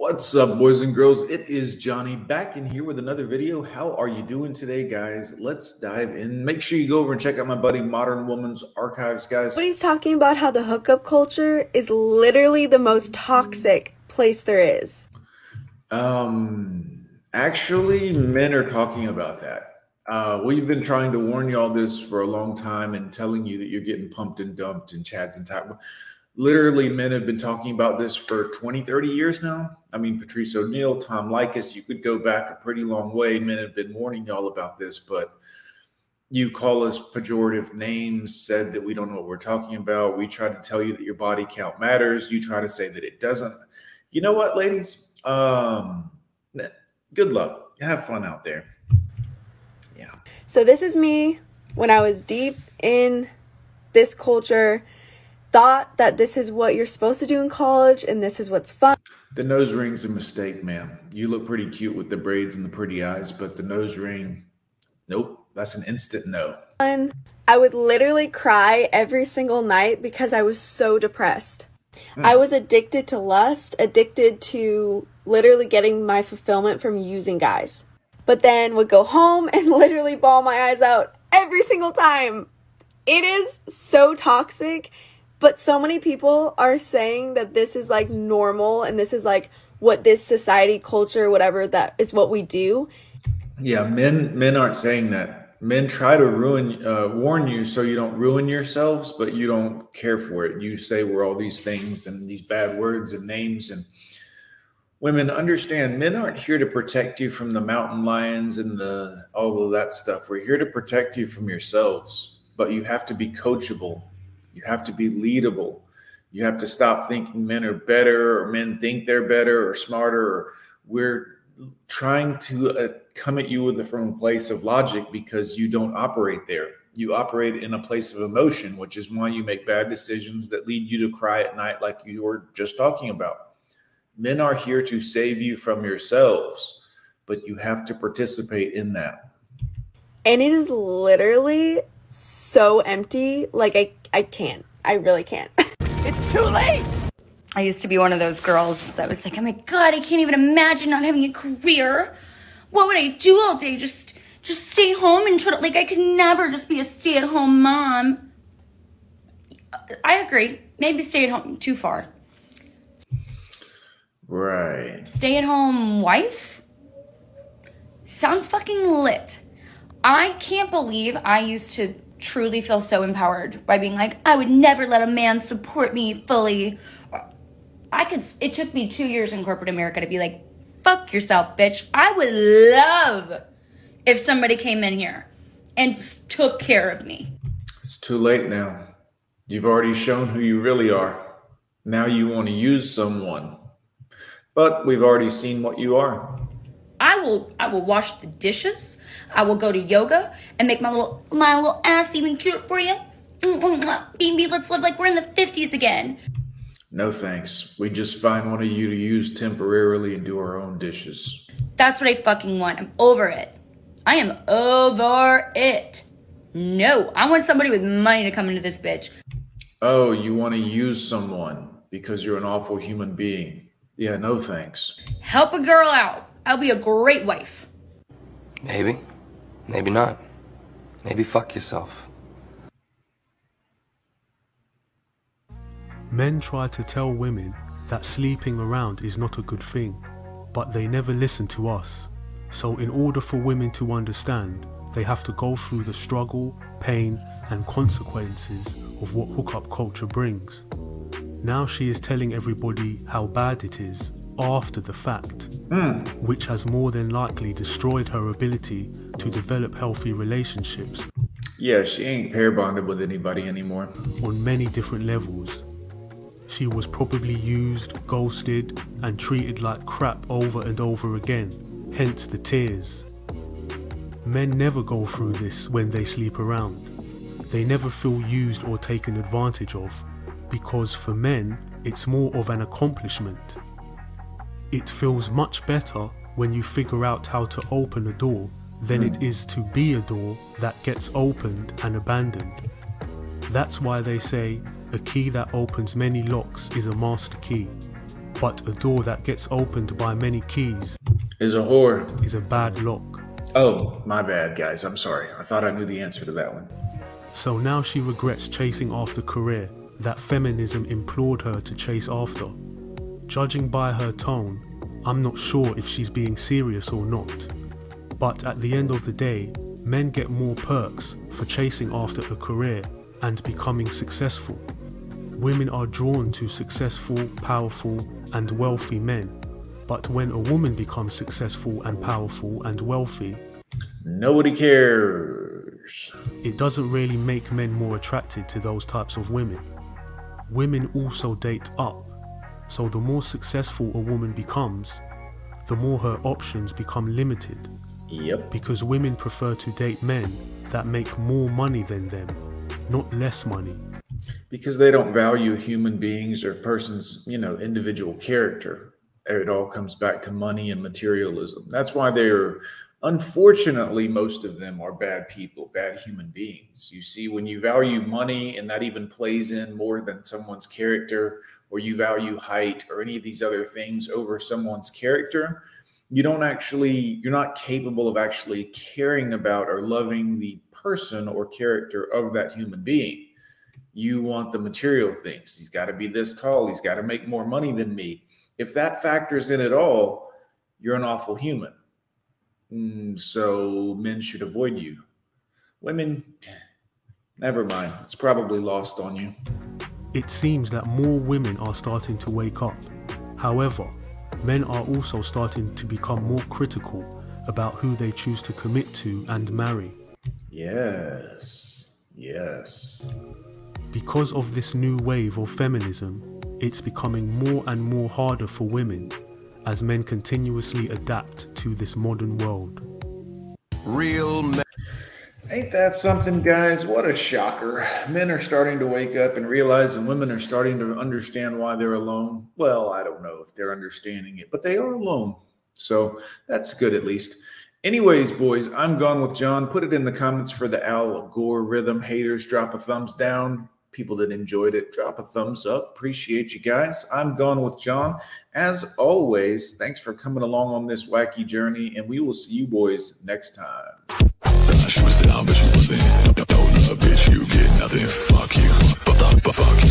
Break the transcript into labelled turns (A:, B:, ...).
A: What's up, boys and girls? It is Johnny back in here with another video. How are you doing today, guys? Let's dive in. Make sure you go over and check out my buddy Modern Woman's Archives, guys.
B: But he's talking about how the hookup culture is literally the most toxic place there is.
A: Um, actually, men are talking about that. Uh, we've been trying to warn you all this for a long time and telling you that you're getting pumped and dumped and chads and type literally men have been talking about this for 20 30 years now. I mean patrice O'Neal, tom Leykis, you could go back a pretty long way. Men have been warning y'all about this but you call us pejorative names said that we don't know what we're talking about. We try to tell you that your body count matters. You try to say that it doesn't. You know what ladies? Um good luck. Have fun out there.
B: Yeah. So this is me when i was deep in this culture thought that this is what you're supposed to do in college and this is what's fun.
A: The nose ring's a mistake, ma'am. You look pretty cute with the braids and the pretty eyes, but the nose ring, nope, that's an instant no.
B: I would literally cry every single night because I was so depressed. Mm. I was addicted to lust, addicted to literally getting my fulfillment from using guys. But then would go home and literally bawl my eyes out every single time. It is so toxic but so many people are saying that this is like normal and this is like what this society, culture, whatever that is what we do.
A: Yeah, men men aren't saying that. Men try to ruin uh, warn you so you don't ruin yourselves, but you don't care for it. You say we're all these things and these bad words and names and women understand men aren't here to protect you from the mountain lions and the all of that stuff. We're here to protect you from yourselves, but you have to be coachable you have to be leadable. You have to stop thinking men are better or men think they're better or smarter. Or we're trying to uh, come at you with a from a place of logic because you don't operate there. You operate in a place of emotion, which is why you make bad decisions that lead you to cry at night, like you were just talking about. Men are here to save you from yourselves, but you have to participate in that.
B: And it is literally so empty. Like I I can't. I really can't.
C: it's too late.
D: I used to be one of those girls that was like, "Oh my god, I can't even imagine not having a career. What would I do all day? Just just stay home and try to like I could never just be a stay-at-home mom." I agree. Maybe stay at home too far.
A: Right.
D: Stay at home wife? Sounds fucking lit. I can't believe I used to truly feel so empowered by being like, I would never let a man support me fully. I could, it took me two years in corporate America to be like, fuck yourself, bitch. I would love if somebody came in here and took care of me.
A: It's too late now. You've already shown who you really are. Now you want to use someone. But we've already seen what you are.
D: I will I will wash the dishes. I will go to yoga and make my little my little ass even cuter for you. Baby, let's live like we're in the 50s again.
A: No thanks. We just find one of you to use temporarily and do our own dishes.
D: That's what I fucking want. I'm over it. I am over it. No, I want somebody with money to come into this bitch.
A: Oh, you want to use someone because you're an awful human being. Yeah, no thanks.
D: Help a girl out. I'll be a great wife.
E: Maybe. Maybe not. Maybe fuck yourself.
F: Men try to tell women that sleeping around is not a good thing, but they never listen to us. So in order for women to understand, they have to go through the struggle, pain and consequences of what hookup culture brings. Now she is telling everybody how bad it is after the fact, mm. which has more than likely destroyed her ability to develop healthy relationships.
A: Yeah, she ain't pair bonded with anybody anymore.
F: On many different levels. She was probably used, ghosted, and treated like crap over and over again, hence the tears. Men never go through this when they sleep around. They never feel used or taken advantage of, because for men, it's more of an accomplishment it feels much better when you figure out how to open a door than it is to be a door that gets opened and abandoned. That's why they say a key that opens many locks is a master key. but a door that gets opened by many keys
A: Is a whore.
F: is a bad lock.
A: Oh, my bad, guys. I'm sorry. I thought I knew the answer to that one.
F: So now she regrets chasing after career that feminism implored her to chase after. Judging by her tone, I'm not sure if she's being serious or not. But at the end of the day, men get more perks for chasing after a career and becoming successful. Women are drawn to successful, powerful, and wealthy men. But when a woman becomes successful and powerful and wealthy,
A: Nobody cares.
F: it doesn't really make men more attracted to those types of women. Women also date up, so the more successful a woman becomes, the more her options become limited
A: Yep.
F: because women prefer to date men that make more money than them, not less money.
A: Because they don't value human beings or persons, you know, individual character. It all comes back to money and materialism. That's why they're, unfortunately, most of them are bad people, bad human beings. You see, when you value money and that even plays in more than someone's character, or you value height or any of these other things over someone's character, you don't actually, you're not capable of actually caring about or loving the person or character of that human being you want the material things. He's got to be this tall. He's got to make more money than me. If that factors in at all, you're an awful human. Mm, so men should avoid you. Women, never mind. It's probably lost on you.
F: It seems that more women are starting to wake up. However, men are also starting to become more critical about who they choose to commit to and marry.
A: Yes. Yes.
F: Because of this new wave of feminism, it's becoming more and more harder for women as men continuously adapt to this modern world.
E: Real men.
A: Ain't that something, guys? What a shocker. Men are starting to wake up and realize, and women are starting to understand why they're alone. Well, I don't know if they're understanding it, but they are alone. So that's good at least. Anyways, boys, I'm gone with John. Put it in the comments for the Al Gore rhythm. Haters, drop a thumbs down. People that enjoyed it, drop a thumbs up. Appreciate you guys. I'm gone with John. As always, thanks for coming along on this wacky journey, and we will see you boys next time.
C: Fuck you.